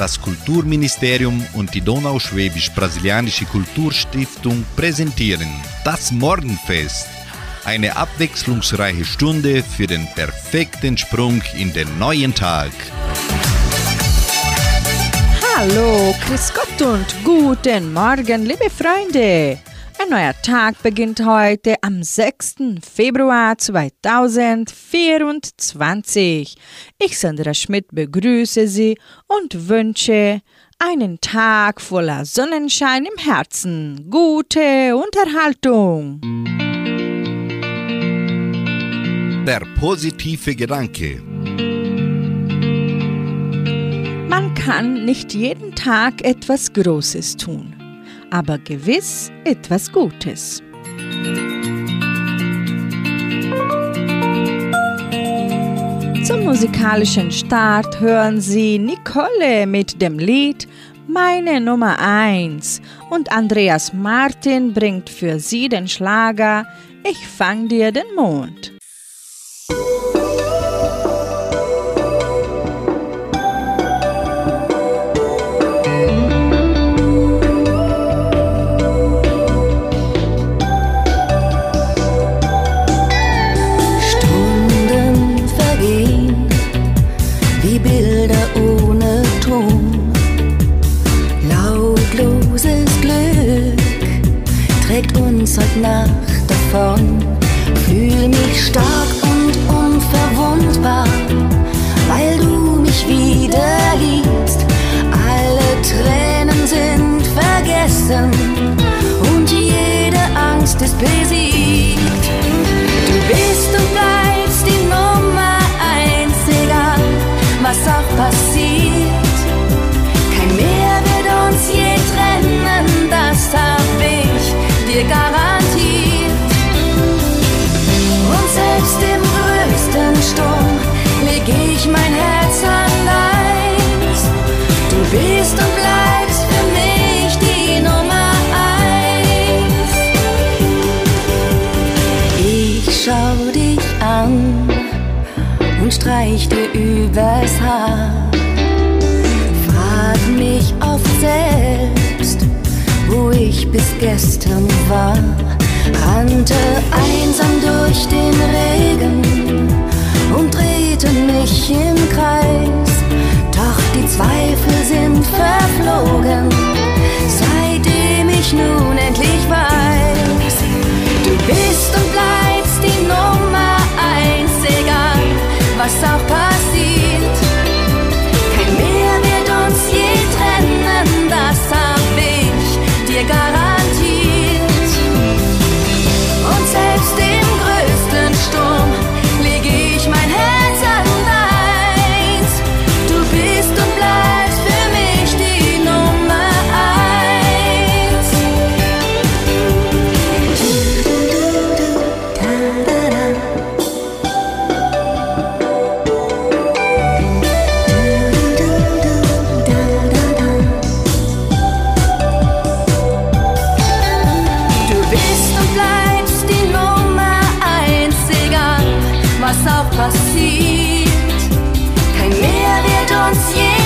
Das Kulturministerium und die Donauschwäbisch-Brasilianische Kulturstiftung präsentieren das Morgenfest. Eine abwechslungsreiche Stunde für den perfekten Sprung in den neuen Tag. Hallo, Chris Gott und guten Morgen, liebe Freunde. Ein neuer Tag beginnt heute am 6. Februar 2024. Ich, Sandra Schmidt, begrüße Sie und wünsche einen Tag voller Sonnenschein im Herzen. Gute Unterhaltung. Der positive Gedanke. Man kann nicht jeden Tag etwas Großes tun aber gewiss etwas Gutes. Zum musikalischen Start hören Sie Nicole mit dem Lied Meine Nummer 1 und Andreas Martin bringt für Sie den Schlager Ich fang dir den Mond. Nacht davon. Fühl mich stark übers Haar. Frag mich oft selbst, wo ich bis gestern war rannte einsam durch den Regen und drehte mich im Kreis. Doch die Zweifel sind verflogen, seitdem ich nun endlich weiß, du bist und bleibst die Nummer eins, egal was auch passiert. dir garantiert. Und selbst im größten Sturm. sieht. Kein Meer wird uns je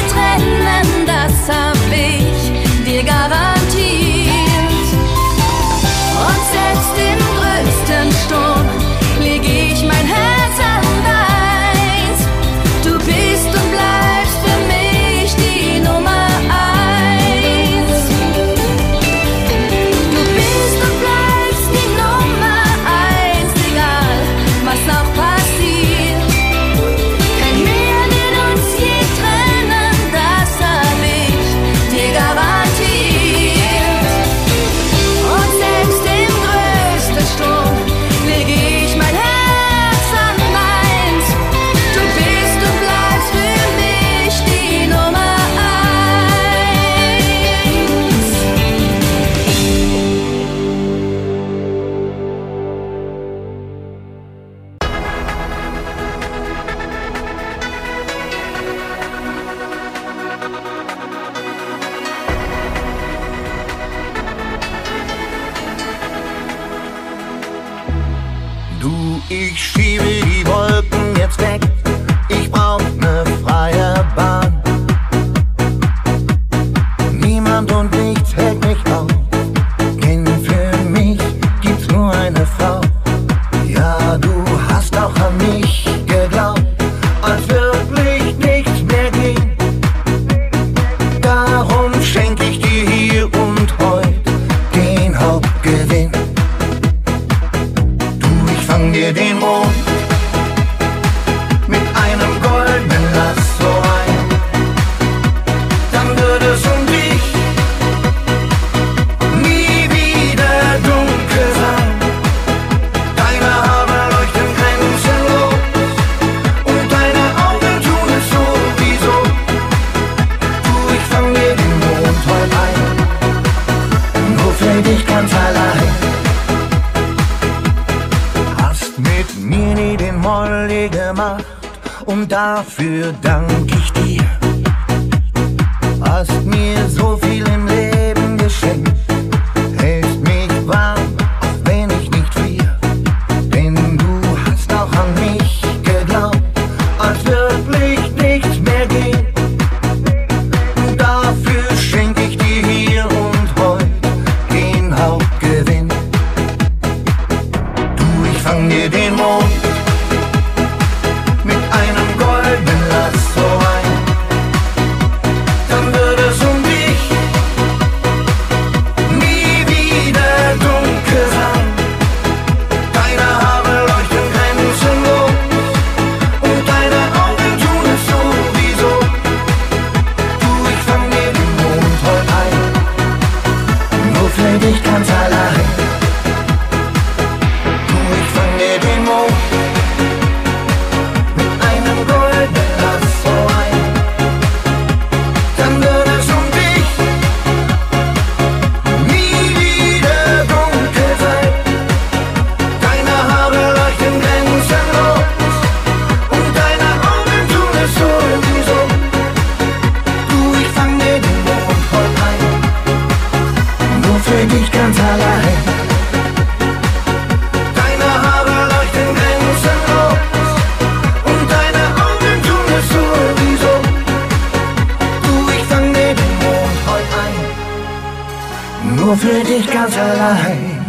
nur für dich ganz allein.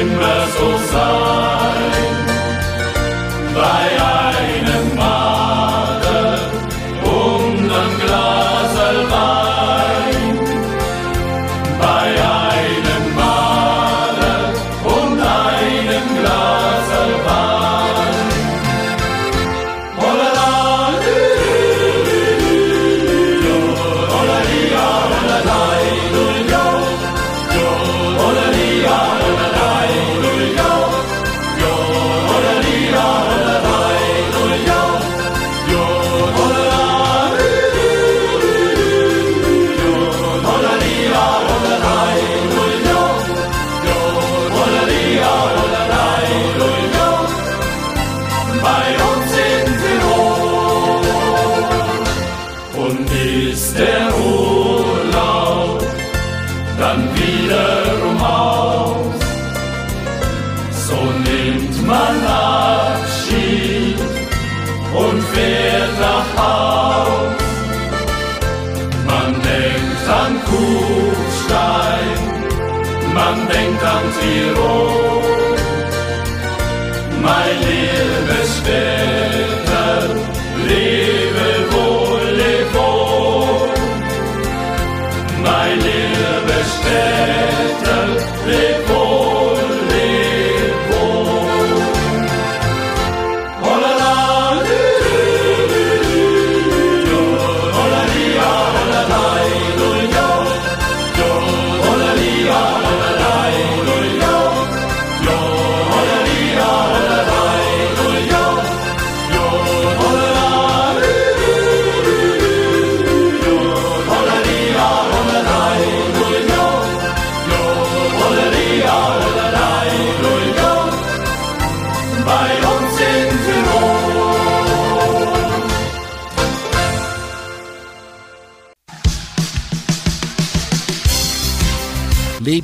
Immer so sein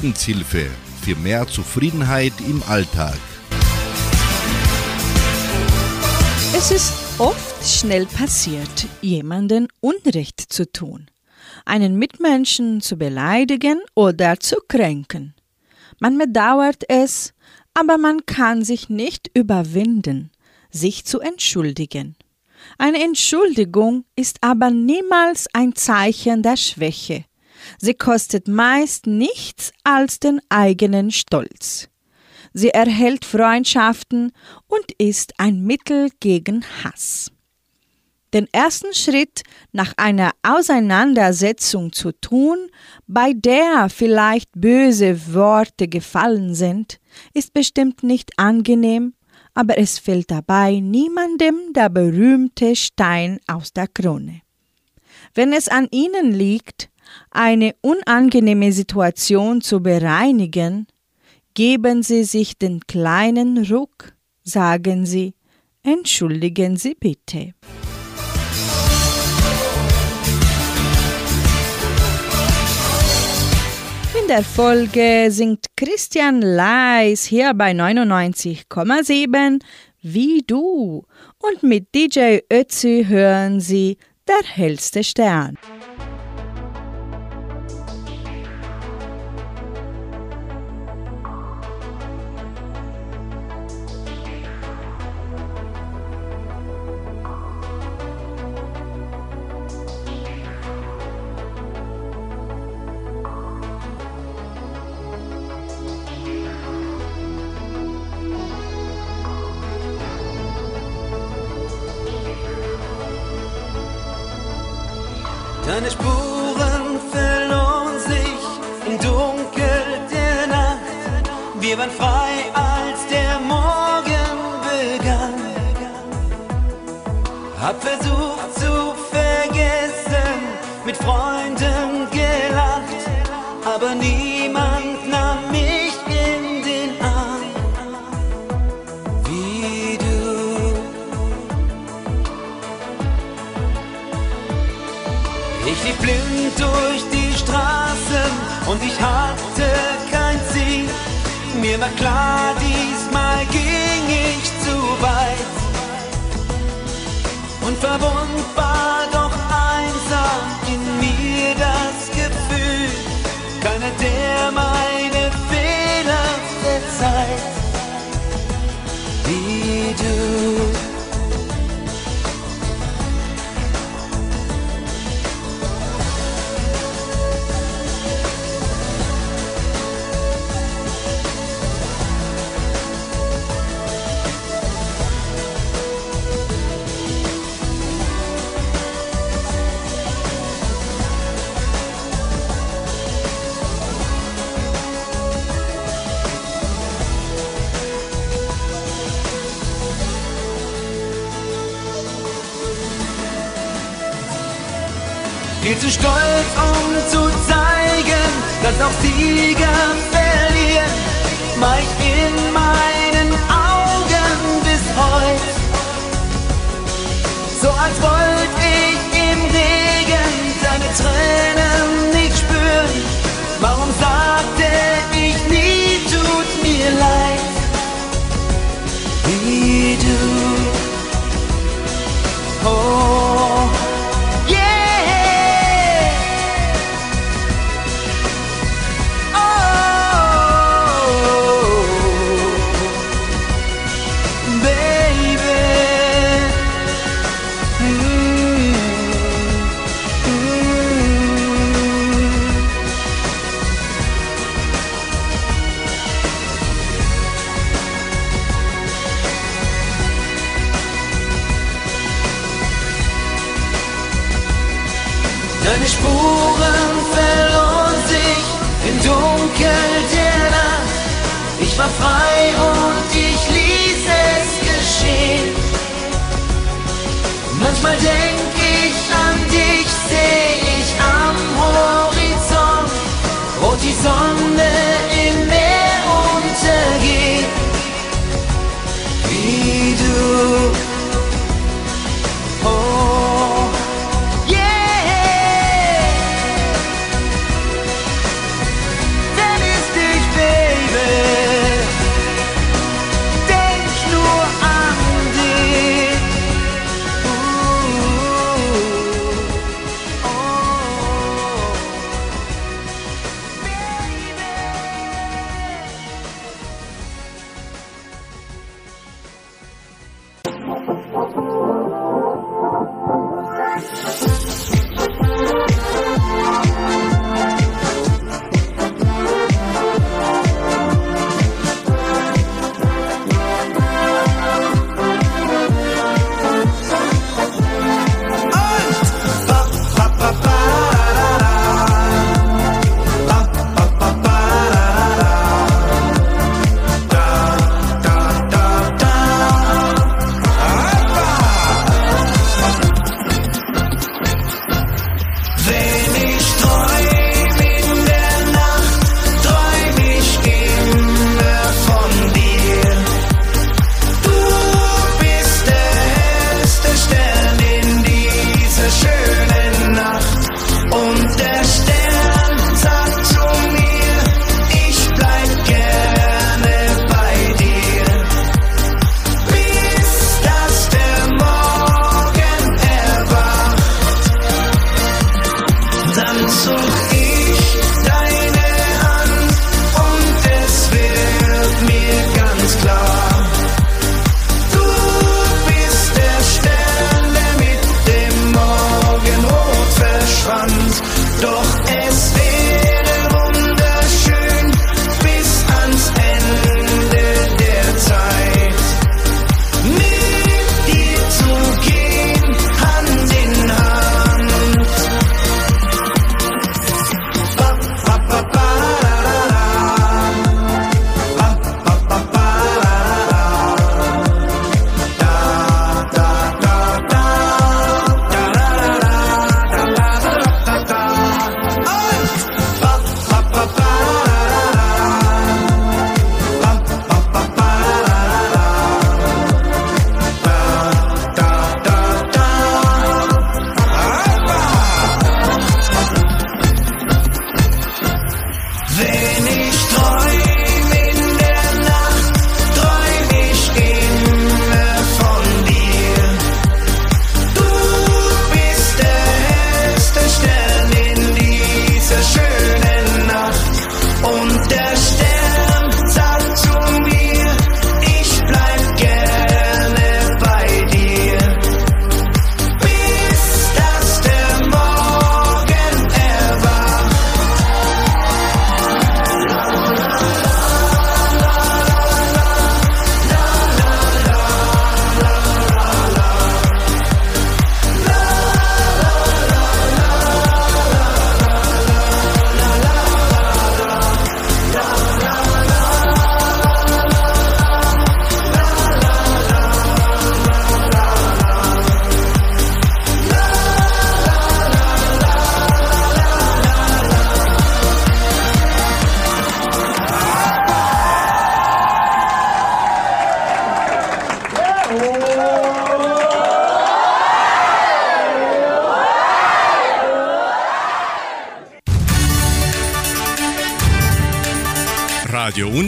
Lebenshilfe für mehr Zufriedenheit im Alltag. Es ist oft schnell passiert, jemanden Unrecht zu tun, einen Mitmenschen zu beleidigen oder zu kränken. Man bedauert es, aber man kann sich nicht überwinden, sich zu entschuldigen. Eine Entschuldigung ist aber niemals ein Zeichen der Schwäche. Sie kostet meist nichts als den eigenen Stolz. Sie erhält Freundschaften und ist ein Mittel gegen Hass. Den ersten Schritt nach einer Auseinandersetzung zu tun, bei der vielleicht böse Worte gefallen sind, ist bestimmt nicht angenehm, aber es fällt dabei niemandem der berühmte Stein aus der Krone. Wenn es an Ihnen liegt, eine unangenehme Situation zu bereinigen, geben Sie sich den kleinen Ruck, sagen Sie, entschuldigen Sie bitte. In der Folge singt Christian Leis hier bei 99,7 wie du und mit DJ Ötzi hören Sie der hellste Stern. Deine Spuren verloren sich im Dunkel der Nacht. Wir waren frei, war klar, diesmal ging ich zu weit. Und verwundbar, stolz, um zu zeigen, dass auch Sieger verlieren. Ich in meinen Augen bis heute. So als wollte ich im Regen deine Tränen nicht spüren. Warum sagte ich nie, tut mir leid, wie du. Oh, Manchmal denk ich an dich, seh ich am Horizont, wo die Sonne im Meer untergeht. Wie du.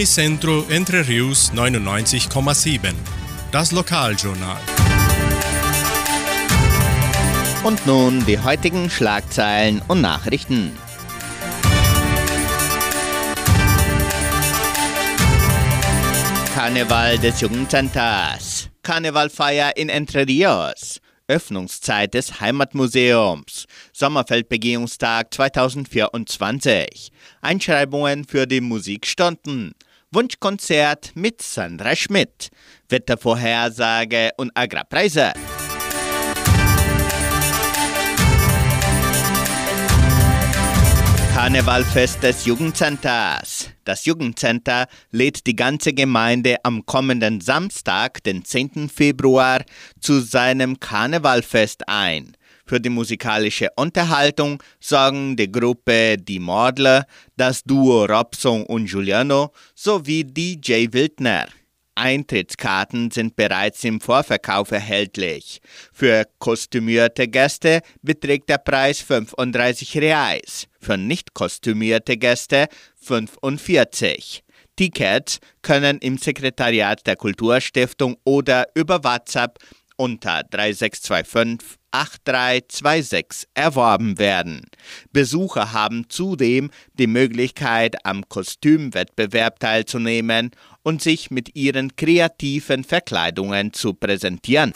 Unicentro Entre Rius 99,7. Das Lokaljournal. Und nun die heutigen Schlagzeilen und Nachrichten. Karneval des Jugendcenters. Karnevalfeier in Entre Rios. Öffnungszeit des Heimatmuseums. Sommerfeldbegehungstag 2024. Einschreibungen für die Musikstunden. Wunschkonzert mit Sandra Schmidt. Wettervorhersage und Agrarpreise. Karnevalfest des Jugendcenters. Das Jugendcenter lädt die ganze Gemeinde am kommenden Samstag, den 10. Februar, zu seinem Karnevalfest ein. Für die musikalische Unterhaltung sorgen die Gruppe Die Mordler, das Duo Robson und Giuliano sowie DJ Wildner. Eintrittskarten sind bereits im Vorverkauf erhältlich. Für kostümierte Gäste beträgt der Preis 35 Reais, für nicht kostümierte Gäste 45. Tickets können im Sekretariat der Kulturstiftung oder über WhatsApp unter 3625 8326 erworben werden. Besucher haben zudem die Möglichkeit, am Kostümwettbewerb teilzunehmen und sich mit ihren kreativen Verkleidungen zu präsentieren.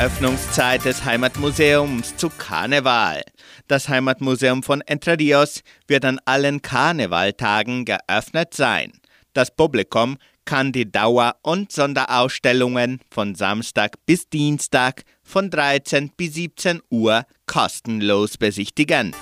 Öffnungszeit des Heimatmuseums zu Karneval. Das Heimatmuseum von Entre Rios wird an allen Karnevaltagen geöffnet sein. Das Publikum kann die Dauer- und Sonderausstellungen von Samstag bis Dienstag von 13 bis 17 Uhr kostenlos besichtigen.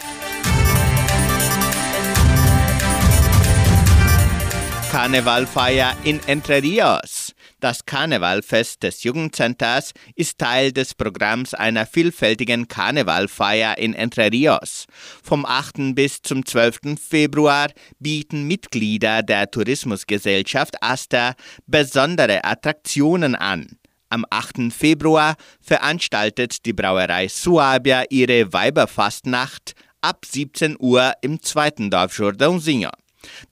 Karnevalfeier in Entre Rios. Das Karnevalfest des Jugendcenters ist Teil des Programms einer vielfältigen Karnevalfeier in Entre Rios. Vom 8. bis zum 12. Februar bieten Mitglieder der Tourismusgesellschaft Asta besondere Attraktionen an. Am 8. Februar veranstaltet die Brauerei Suabia ihre Weiberfastnacht ab 17 Uhr im zweiten Dorf Jordãozinho.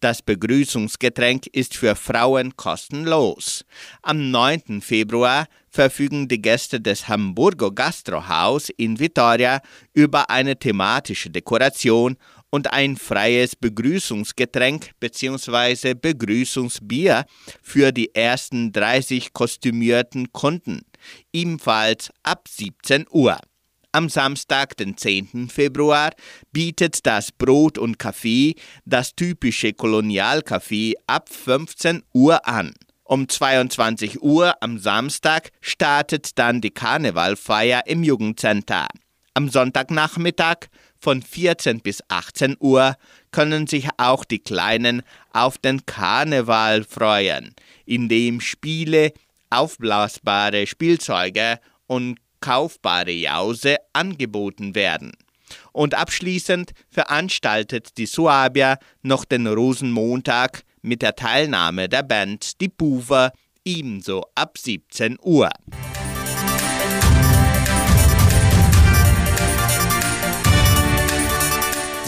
Das Begrüßungsgetränk ist für Frauen kostenlos. Am 9. Februar verfügen die Gäste des Hamburger Gastrohaus in Vitoria über eine thematische Dekoration und ein freies Begrüßungsgetränk bzw. Begrüßungsbier für die ersten 30 kostümierten Kunden, ebenfalls ab 17 Uhr. Am Samstag, den 10. Februar, bietet das Brot und Kaffee das typische Kolonialcafé ab 15 Uhr an. Um 22 Uhr am Samstag startet dann die Karnevalfeier im Jugendcenter. Am Sonntagnachmittag von 14 bis 18 Uhr können sich auch die Kleinen auf den Karneval freuen, indem Spiele, aufblasbare Spielzeuge und kaufbare Jause angeboten werden. Und abschließend veranstaltet die Suabia noch den Rosenmontag mit der Teilnahme der Band Die Puver ebenso ab 17 Uhr.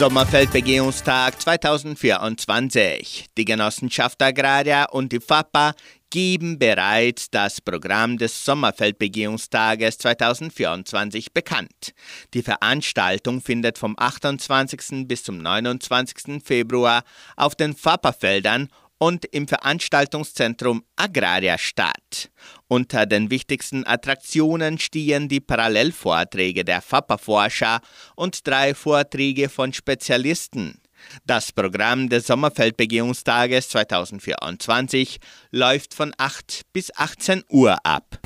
Sommerfeldbegehungstag 2024. Die Genossenschaft Agraria und die FAPA geben bereits das Programm des Sommerfeldbegehungstages 2024 bekannt. Die Veranstaltung findet vom 28. bis zum 29. Februar auf den FAPA-Feldern und im Veranstaltungszentrum Agraria statt. Unter den wichtigsten Attraktionen stehen die Parallelvorträge der FAPA-Forscher und drei Vorträge von Spezialisten. Das Programm des Sommerfeldbegehungstages 2024 läuft von 8 bis 18 Uhr ab.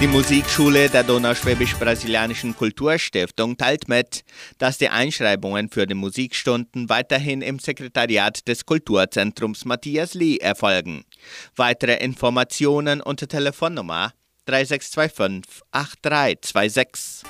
Die Musikschule der Donauschwäbisch-Brasilianischen Kulturstiftung teilt mit, dass die Einschreibungen für die Musikstunden weiterhin im Sekretariat des Kulturzentrums Matthias Lee erfolgen. Weitere Informationen unter Telefonnummer 3625 8326.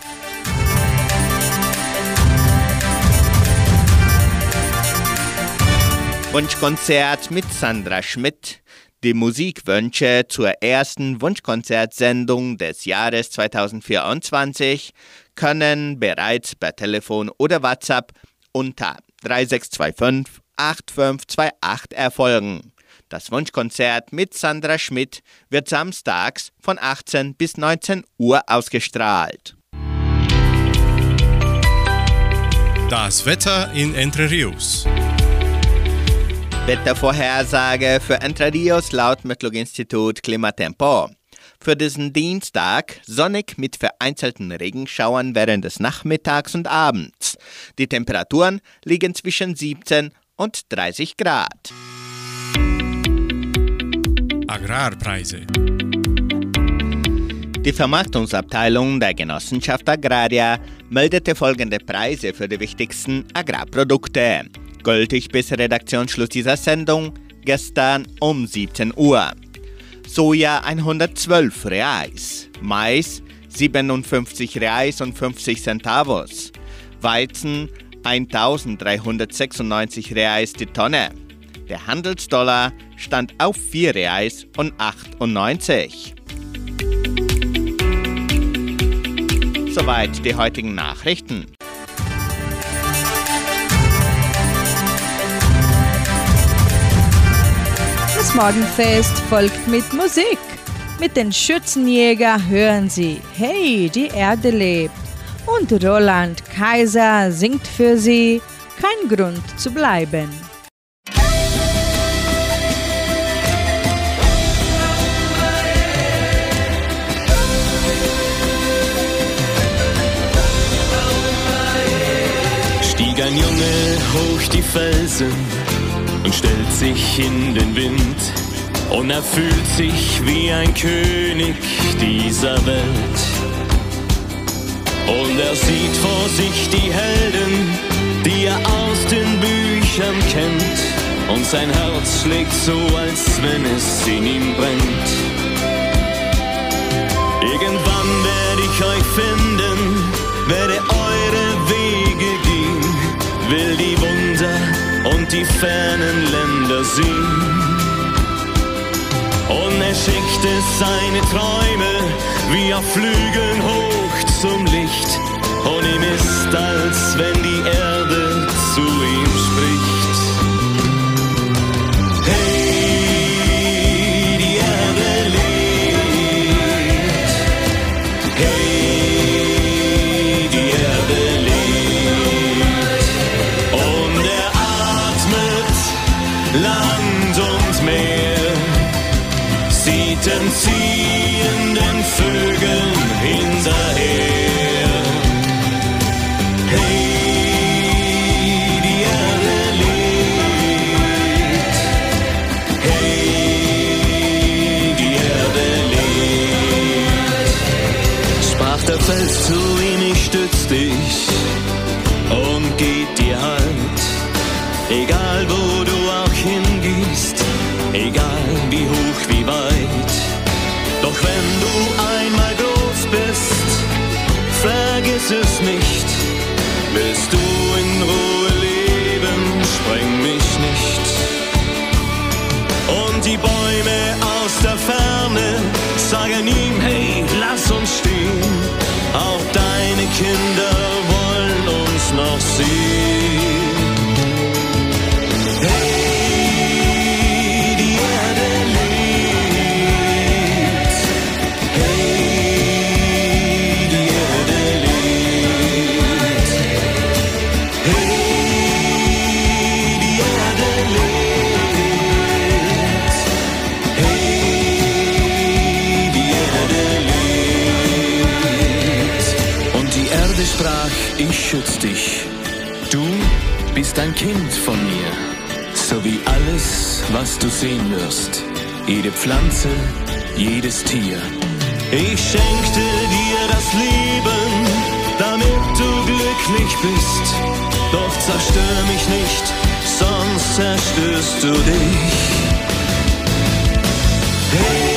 Wunschkonzert mit Sandra Schmidt. Die Musikwünsche zur ersten Wunschkonzertsendung des Jahres 2024 können bereits per Telefon oder WhatsApp unter 3625 8528 erfolgen. Das Wunschkonzert mit Sandra Schmidt wird samstags von 18 bis 19 Uhr ausgestrahlt. Das Wetter in Entre Rios. Wettervorhersage für Entre Rios laut Metlog-Institut Klimatempo. Für diesen Dienstag sonnig mit vereinzelten Regenschauern während des Nachmittags und Abends. Die Temperaturen liegen zwischen 17 und 30 Grad. Agrarpreise. Die Vermarktungsabteilung der Genossenschaft Agraria meldete folgende Preise für die wichtigsten Agrarprodukte. Gültig bis Redaktionsschluss dieser Sendung gestern um 17 Uhr. Soja 112 Reais, Mais 57 Reais und 50 Centavos, Weizen 1396 Reais die Tonne. Der Handelsdollar stand auf 4 Reais und 98. Soweit die heutigen Nachrichten. Das Morgenfest folgt mit Musik. Mit den Schützenjäger hören Sie Hey, die Erde lebt. Und Roland Kaiser singt für Sie Kein Grund zu bleiben. Stieg ein Junge hoch die Felsen und stellt sich in den Wind. Und er fühlt sich wie ein König dieser Welt. Und er sieht vor sich die Helden, die er aus den Büchern kennt. Und sein Herz schlägt so, als wenn es in ihm brennt. Irgendwann werde ich euch finden, werde eure Wege gehen, will die Wunder und die fernen Länder sehen. Und er schickte seine Träume wie auf Flügeln hoch zum Licht. Und ihm ist, als wenn die Erde zu ihm Land und Meer. Sieht den ziehenden ein Kind von mir, so wie alles, was du sehen wirst. Jede Pflanze, jedes Tier. Ich schenkte dir das Leben, damit du glücklich bist. Doch zerstör mich nicht, sonst zerstörst du dich. Hey,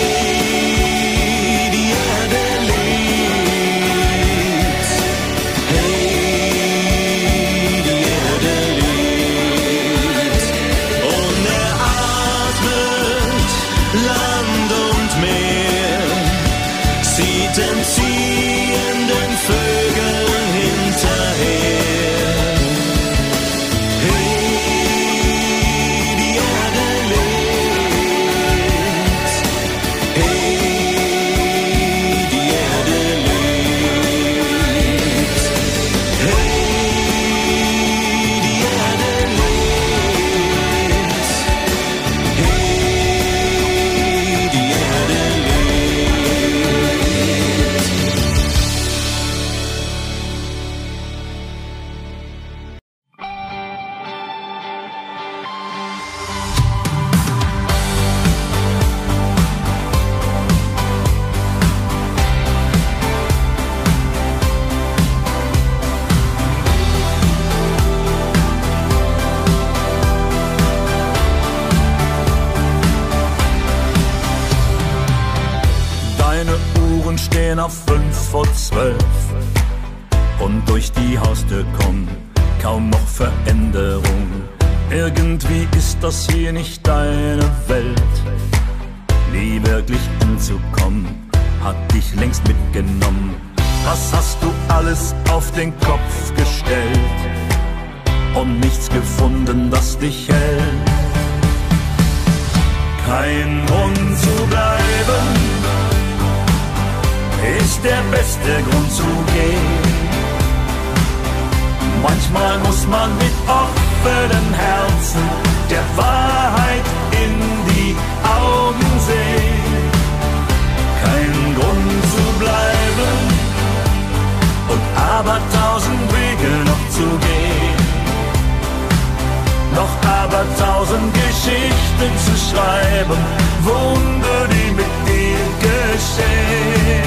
schreiben, Wunder, die mit dir geschehen.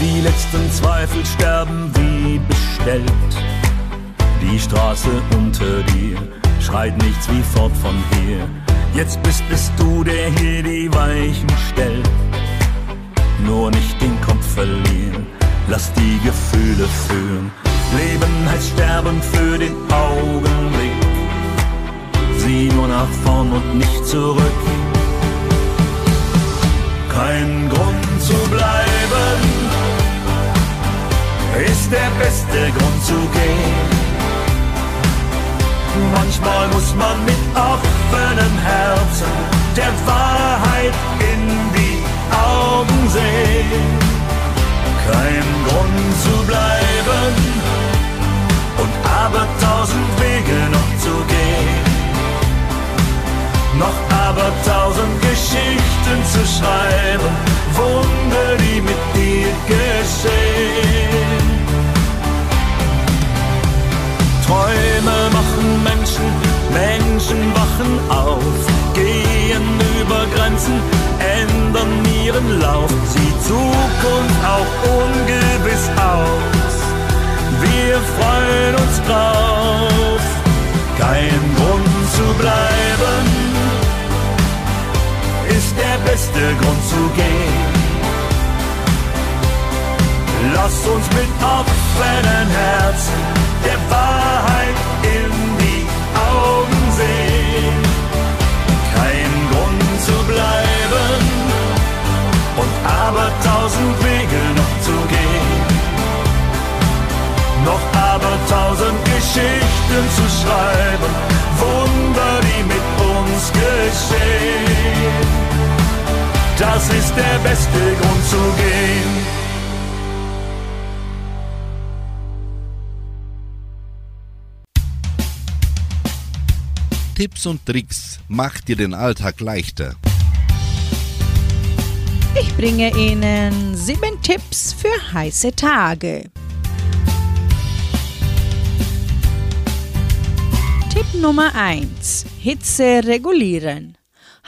Die letzten Zweifel sterben wie bestellt. Die Straße unter dir schreit nichts wie fort von hier. Jetzt bist es du, der hier die Weichen stellt. Nur nicht den Kopf verlieren, lass die Gefühle führen. Leben heißt sterben für den Augenblick. Sieh nur nach vorn und nicht zurück. Kein Grund zu bleiben ist der beste Grund zu gehen. Manchmal muss man mit offenen Herzen der Wahrheit in die Augen sehen. Kein Grund zu bleiben und aber tausend Wege noch. Noch aber tausend Geschichten zu schreiben, Wunder, die mit dir geschehen. Träume machen Menschen, Menschen wachen auf, gehen über Grenzen, ändern ihren Lauf, sieht Zukunft auch ungewiss aus. Wir freuen uns drauf, kein Grund zu bleiben, ist der beste Grund zu gehen. Lass uns mit offenen Herzen der Wahrheit in die Augen sehen. Kein Grund zu bleiben und aber tausend Wege noch zu gehen. Noch aber tausend Geschichten zu schreiben, Wunder, die mit uns geschehen. Das ist der beste Grund zu gehen. Tipps und Tricks macht dir den Alltag leichter. Ich bringe Ihnen sieben Tipps für heiße Tage. Tipp Nummer 1. Hitze regulieren.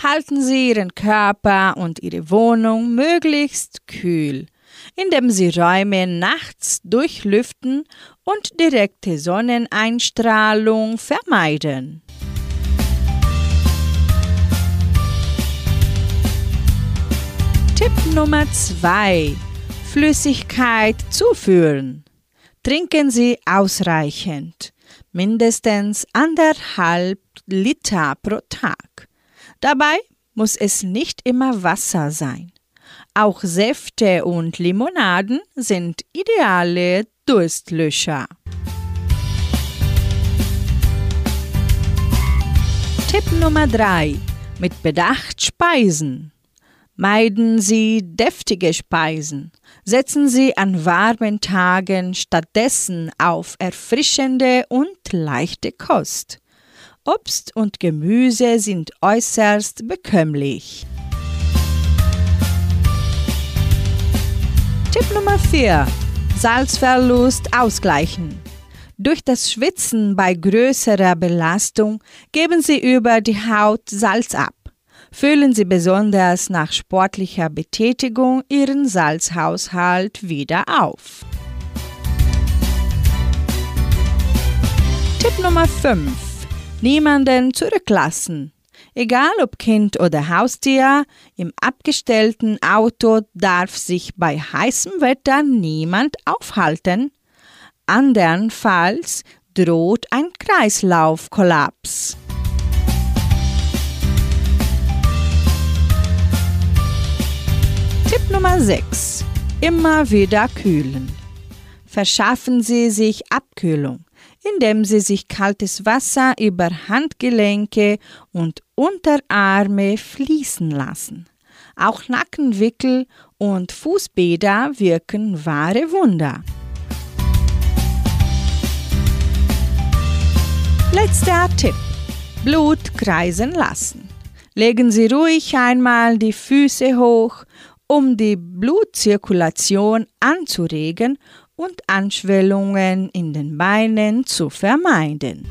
Halten Sie Ihren Körper und Ihre Wohnung möglichst kühl, indem Sie Räume nachts durchlüften und direkte Sonneneinstrahlung vermeiden. Tipp Nummer 2. Flüssigkeit zuführen. Trinken Sie ausreichend, mindestens anderthalb Liter pro Tag. Dabei muss es nicht immer Wasser sein. Auch Säfte und Limonaden sind ideale Durstlöscher. Tipp Nummer 3. Mit Bedacht speisen. Meiden Sie deftige Speisen. Setzen Sie an warmen Tagen stattdessen auf erfrischende und leichte Kost. Obst und Gemüse sind äußerst bekömmlich. Tipp Nummer 4. Salzverlust ausgleichen. Durch das Schwitzen bei größerer Belastung geben Sie über die Haut Salz ab füllen Sie besonders nach sportlicher Betätigung Ihren Salzhaushalt wieder auf. Tipp Nummer 5. Niemanden zurücklassen. Egal ob Kind oder Haustier, im abgestellten Auto darf sich bei heißem Wetter niemand aufhalten. Andernfalls droht ein Kreislaufkollaps. Tipp Nummer 6. Immer wieder kühlen. Verschaffen Sie sich Abkühlung, indem Sie sich kaltes Wasser über Handgelenke und Unterarme fließen lassen. Auch Nackenwickel und Fußbäder wirken wahre Wunder. Letzter Tipp. Blut kreisen lassen. Legen Sie ruhig einmal die Füße hoch, um die Blutzirkulation anzuregen und Anschwellungen in den Beinen zu vermeiden.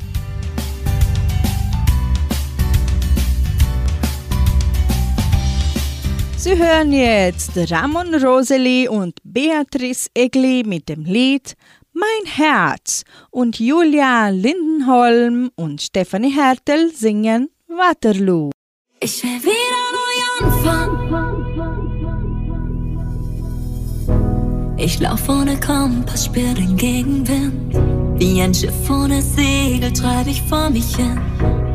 Sie hören jetzt Ramon Roseli und Beatrice Egli mit dem Lied Mein Herz und Julia Lindenholm und Stefanie Hertel singen Waterloo. Ich will wieder neu anfangen. Ich lauf ohne Kompass, spür den Gegenwind. Wie ein Schiff ohne Segel treib ich vor mich hin.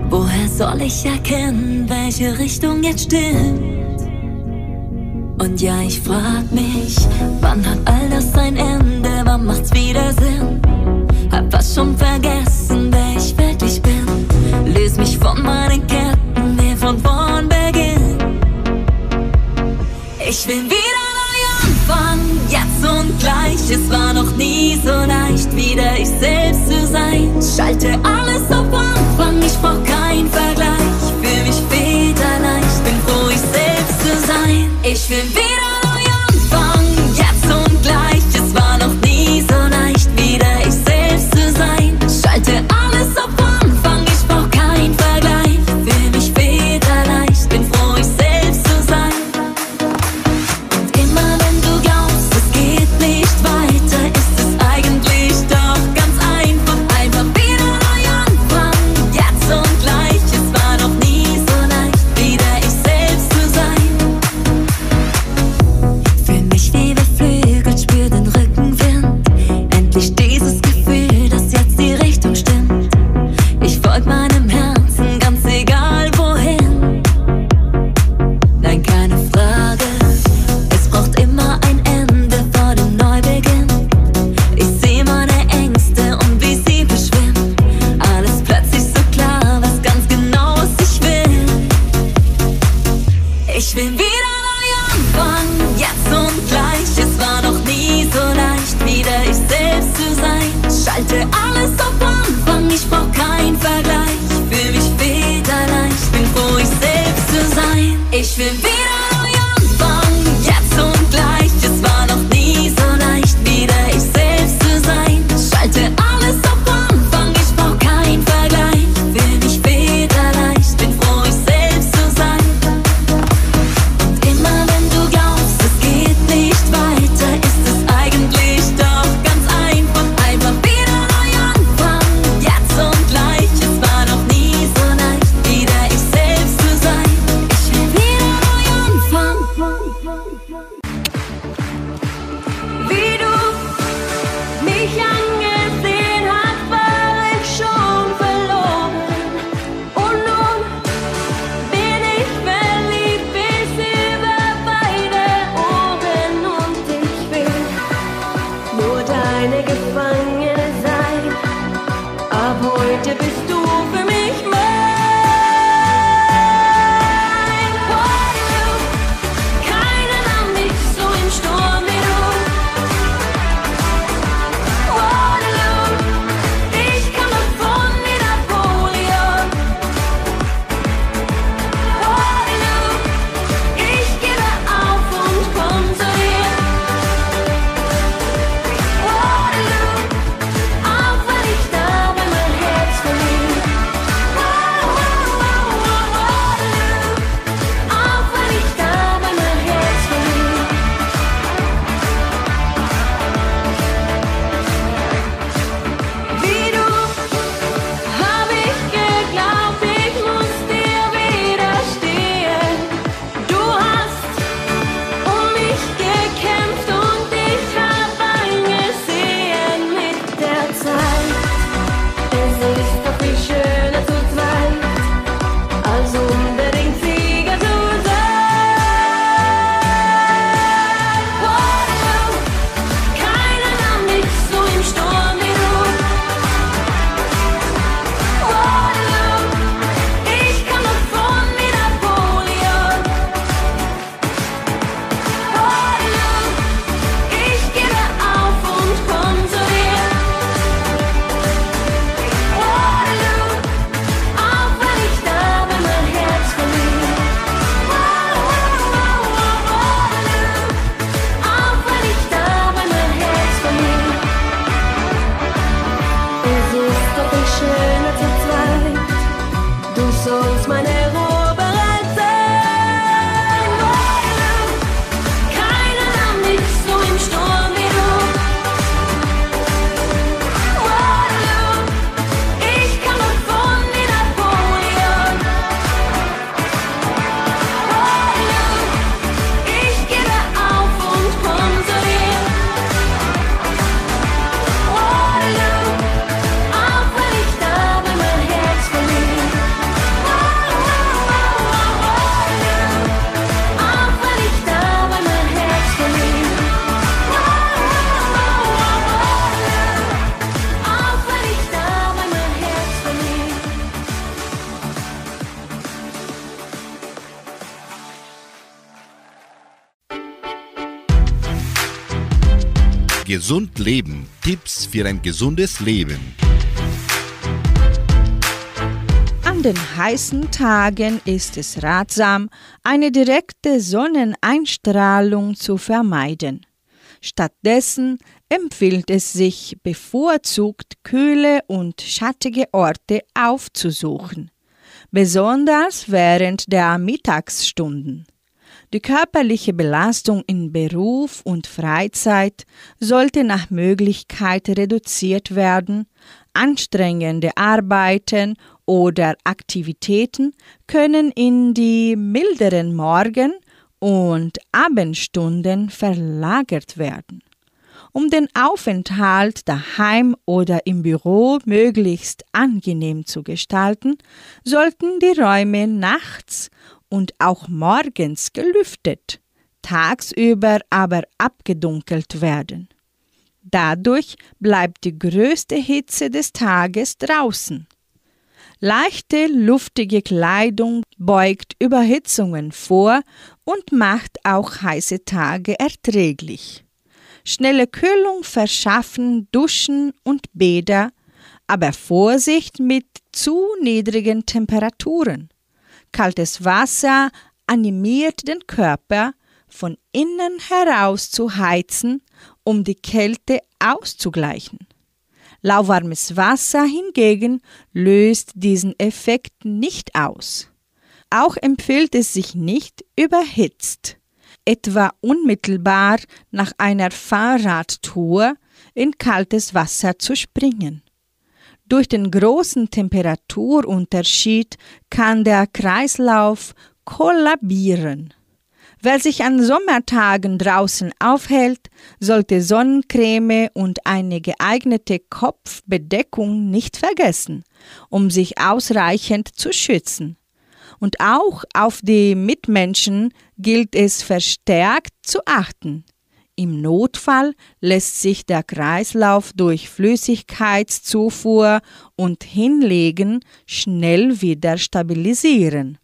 Woher soll ich erkennen, welche Richtung jetzt stimmt? Und ja, ich frag mich, wann hat all das sein Ende? Wann macht's wieder Sinn? Hab fast schon vergessen, wer ich wirklich bin. Löse mich von meinen Ketten, will von vorn beginnen. Ich will wieder gleich. Es war noch nie so leicht, wieder ich selbst zu sein. Schalte alles auf Anfang, ich brauch keinen Vergleich. Fühl mich federleicht, bin froh, ich selbst zu sein. Ich will Leben. Tipps für ein gesundes Leben. An den heißen Tagen ist es ratsam, eine direkte Sonneneinstrahlung zu vermeiden. Stattdessen empfiehlt es sich bevorzugt kühle und schattige Orte aufzusuchen, besonders während der Mittagsstunden. Die körperliche Belastung in Beruf und Freizeit sollte nach Möglichkeit reduziert werden, anstrengende Arbeiten oder Aktivitäten können in die milderen Morgen- und Abendstunden verlagert werden. Um den Aufenthalt daheim oder im Büro möglichst angenehm zu gestalten, sollten die Räume nachts und auch morgens gelüftet, tagsüber aber abgedunkelt werden. Dadurch bleibt die größte Hitze des Tages draußen. Leichte, luftige Kleidung beugt Überhitzungen vor und macht auch heiße Tage erträglich. Schnelle Kühlung verschaffen Duschen und Bäder, aber Vorsicht mit zu niedrigen Temperaturen. Kaltes Wasser animiert den Körper, von innen heraus zu heizen, um die Kälte auszugleichen. Lauwarmes Wasser hingegen löst diesen Effekt nicht aus. Auch empfiehlt es sich nicht überhitzt, etwa unmittelbar nach einer Fahrradtour in kaltes Wasser zu springen. Durch den großen Temperaturunterschied kann der Kreislauf kollabieren. Wer sich an Sommertagen draußen aufhält, sollte Sonnencreme und eine geeignete Kopfbedeckung nicht vergessen, um sich ausreichend zu schützen. Und auch auf die Mitmenschen gilt es verstärkt zu achten. Im Notfall lässt sich der Kreislauf durch Flüssigkeitszufuhr und Hinlegen schnell wieder stabilisieren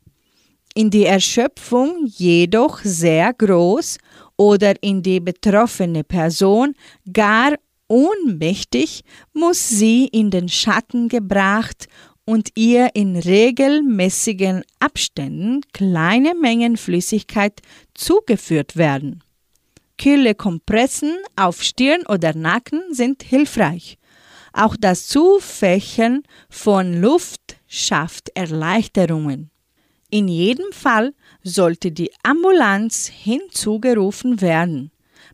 in die Erschöpfung jedoch sehr groß oder in die betroffene Person gar ohnmächtig, muss sie in den Schatten gebracht und ihr in regelmäßigen Abständen kleine Mengen Flüssigkeit zugeführt werden. Kühle Kompressen auf Stirn oder Nacken sind hilfreich. Auch das Zufächen von Luft schafft Erleichterungen. In jedem Fall sollte die Ambulanz hinzugerufen werden,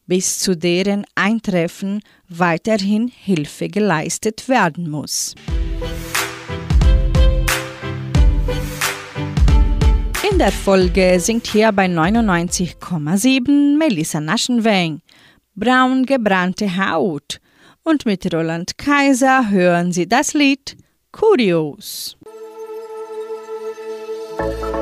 bis zu deren Eintreffen weiterhin Hilfe geleistet werden muss. In der Folge singt hier bei 99,7 Melissa Naschenweng Braun gebrannte Haut und mit Roland Kaiser hören Sie das Lied Kurios. Es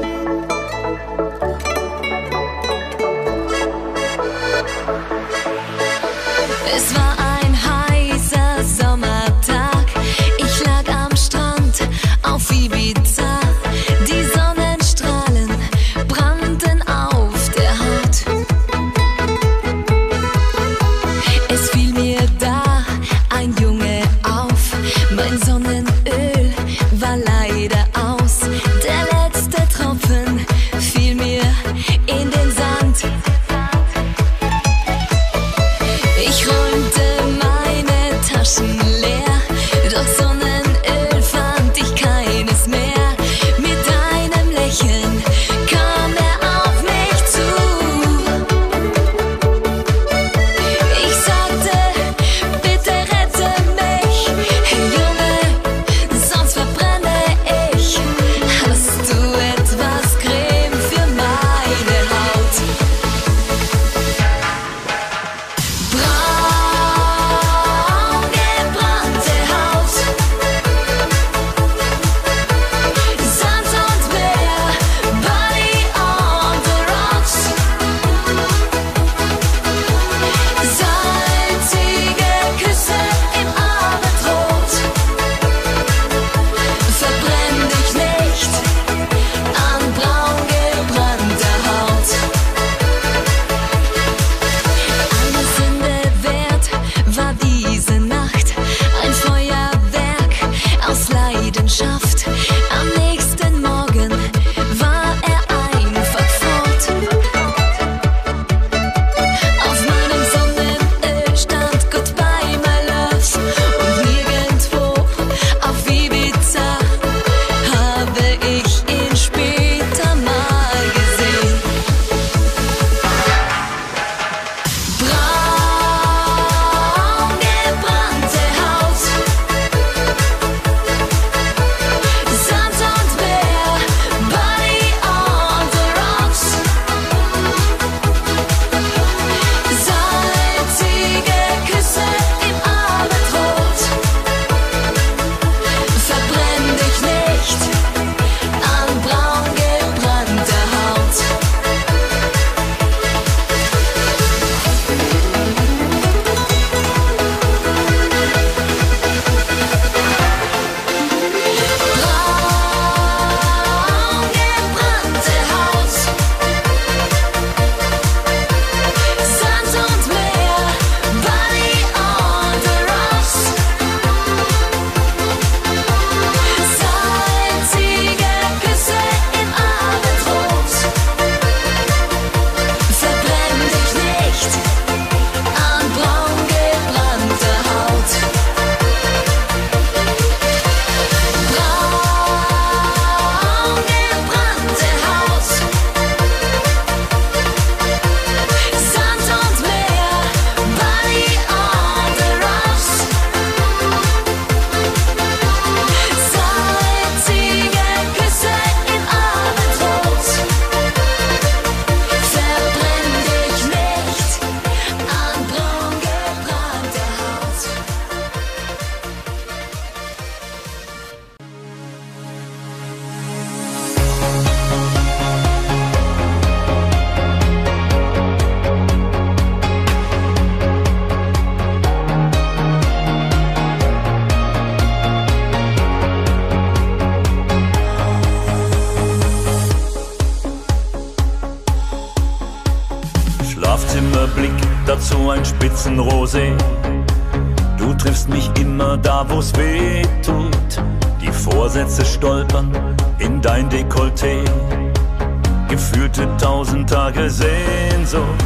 Tage Sehnsucht.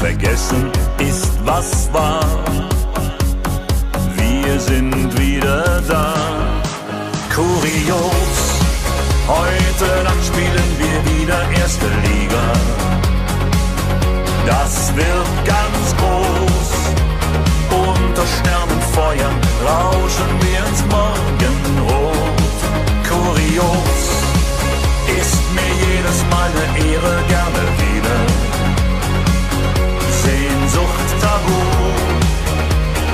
Vergessen ist, was war. Wir sind wieder da. Kurios. Heute Nacht spielen wir wieder erste Liga. Das wird ganz groß. Unter Sternenfeuern rauschen wir ins Morgenrot. Kurios jedes Mal eine Ehre gerne wieder. Sehnsucht tabu.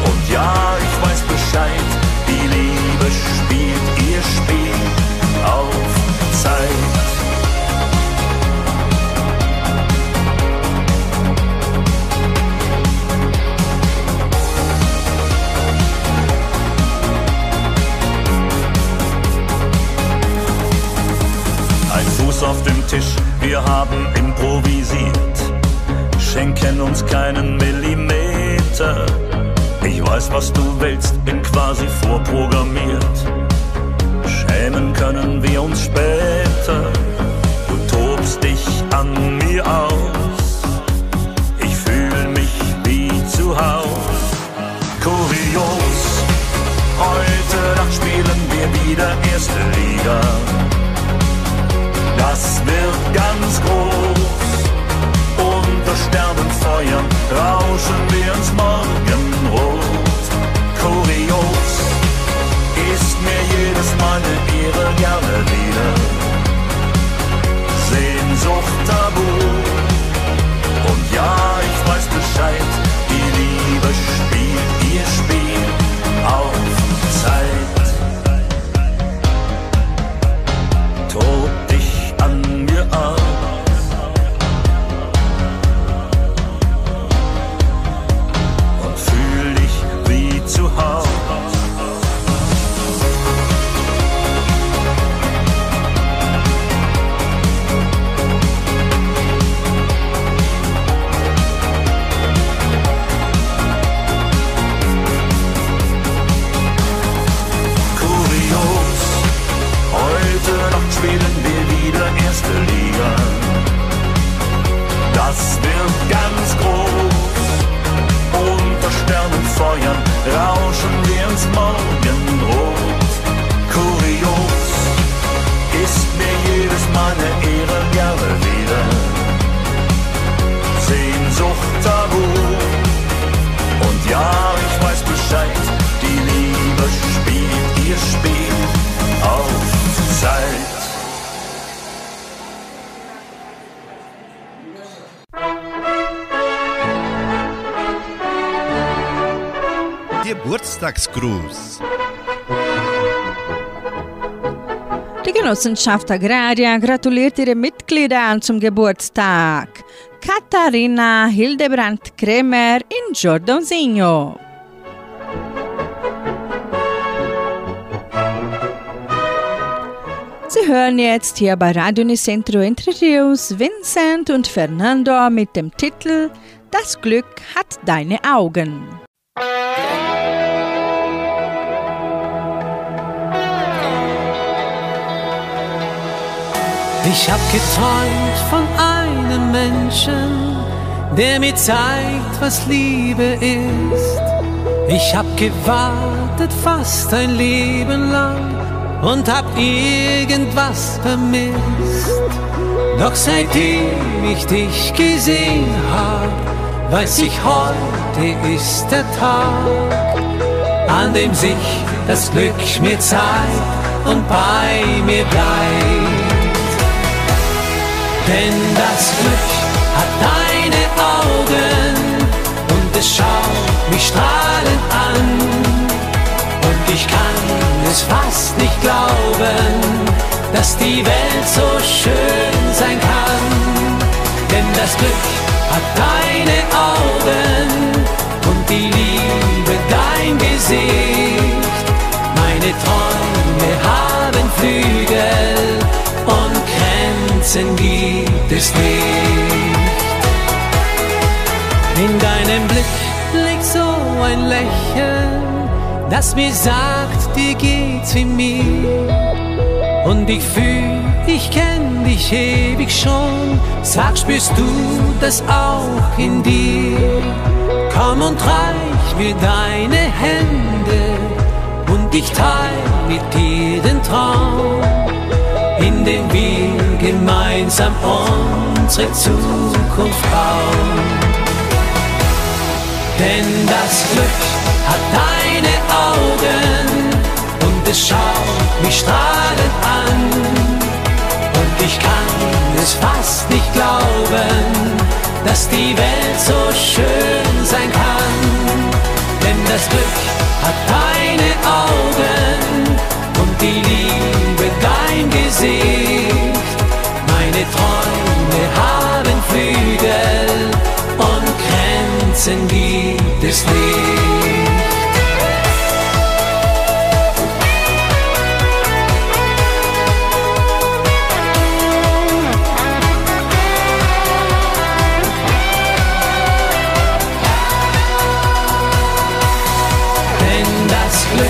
Und ja, ich weiß Bescheid, die Liebe spielt ihr Spiel auf Zeit. Wir haben improvisiert, schenken uns keinen Millimeter. Ich weiß, was du willst, bin quasi vorprogrammiert. Schämen können wir uns später. Du tobst dich an mir aus. Ich fühl mich wie zu Haus. Kurios, heute Nacht spielen wir wieder erste Liga. Das wird ganz groß. Unter Sternenfeuern rauschen wir ins Morgenrot. Kurios ist mir jedes Mal eine Ehre gerne wieder. Sehnsucht tabu. Und ja, ich weiß Bescheid, die Liebe spielt Genossenschaft Agraria gratuliert ihre Mitglieder zum Geburtstag. Katharina Hildebrand Kremer in Giordanosinho. Sie hören jetzt hier bei Radio Nicentro Entre Rios Vincent und Fernando mit dem Titel Das Glück hat deine Augen. Ich hab geträumt von einem Menschen, der mir zeigt, was Liebe ist. Ich hab gewartet fast ein Leben lang und hab irgendwas vermisst. Doch seitdem ich dich gesehen hab, weiß ich, heute ist der Tag, an dem sich das Glück mir zeigt und bei mir bleibt. Denn das Glück hat deine Augen und es schaut mich strahlend an. Und ich kann es fast nicht glauben, dass die Welt so schön sein kann. Denn das Glück hat deine Augen und die Liebe dein Gesicht. Meine Träume haben Flügel Grenzen gibt es nicht. In deinem Blick ein Lächeln, das mir sagt, dir geht's wie mir. Und ich fühl, ich kenn dich ewig schon. Sag, spürst du das auch in dir? Komm und reich mir deine Hände und ich teil mit dir den Traum, in dem wir gemeinsam unsere Zukunft bauen. Denn das Glück hat deine Augen und es schaut mich strahlend an. Und ich kann es fast nicht glauben, dass die Welt so schön sein kann. Denn das Glück hat deine Augen und die Liebe dein Gesicht. Grenzen gibt es nicht. Glück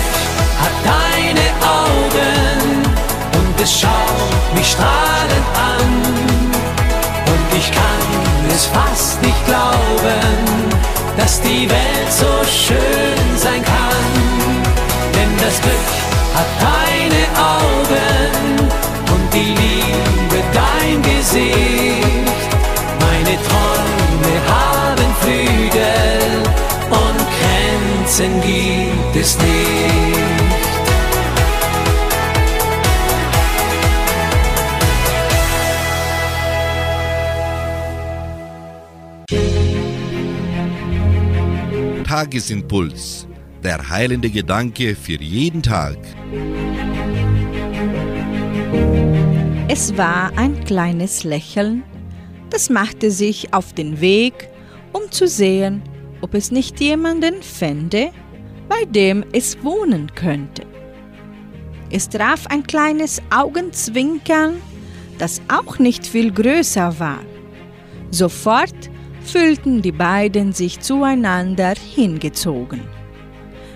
hat deine Augen und es die Welt so schön sein kann. Tagesimpuls. Der heilende Gedanke für jeden Tag. Es war ein kleines Lächeln, das machte sich auf den Weg, um zu sehen, ob es nicht jemanden fände, bei dem es wohnen könnte. Es traf ein kleines Augenzwinkern, das auch nicht viel größer war. Sofort fühlten die beiden sich zueinander hingezogen.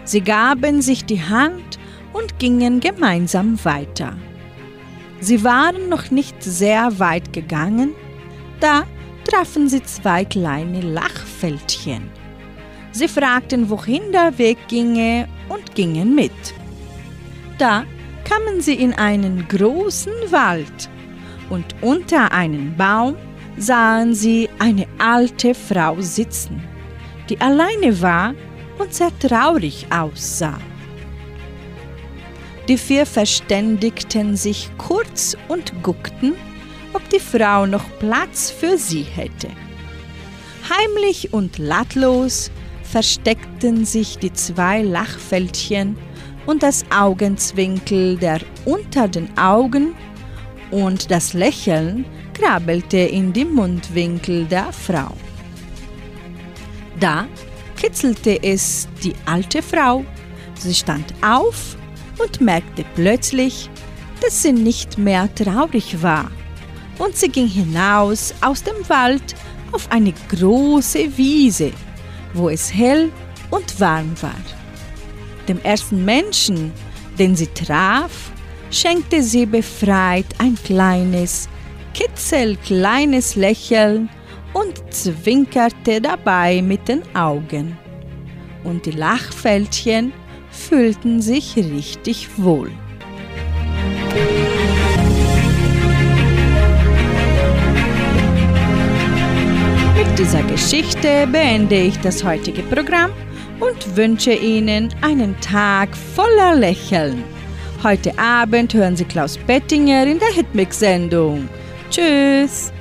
Sie gaben sich die Hand und gingen gemeinsam weiter. Sie waren noch nicht sehr weit gegangen, da trafen sie zwei kleine Lachfältchen. Sie fragten, wohin der Weg ginge und gingen mit. Da kamen sie in einen großen Wald und unter einem Baum sahen sie eine alte Frau sitzen, die alleine war und sehr traurig aussah. Die vier verständigten sich kurz und guckten, ob die Frau noch Platz für sie hätte. Heimlich und lautlos versteckten sich die zwei Lachfältchen und das Augenzwinkel der unter den Augen und das Lächeln krabbelte in die Mundwinkel der Frau. Da kitzelte es die alte Frau. Sie stand auf und merkte plötzlich, dass sie nicht mehr traurig war. Und sie ging hinaus aus dem Wald auf eine große Wiese, wo es hell und warm war. Dem ersten Menschen, den sie traf, schenkte sie befreit ein kleines, kitzelkleines Lächeln und zwinkerte dabei mit den Augen. Und die Lachfältchen fühlten sich richtig wohl. Mit dieser Geschichte beende ich das heutige Programm und wünsche Ihnen einen Tag voller Lächeln. Heute Abend hören Sie Klaus Bettinger in der Hitmix-Sendung. Tschüss!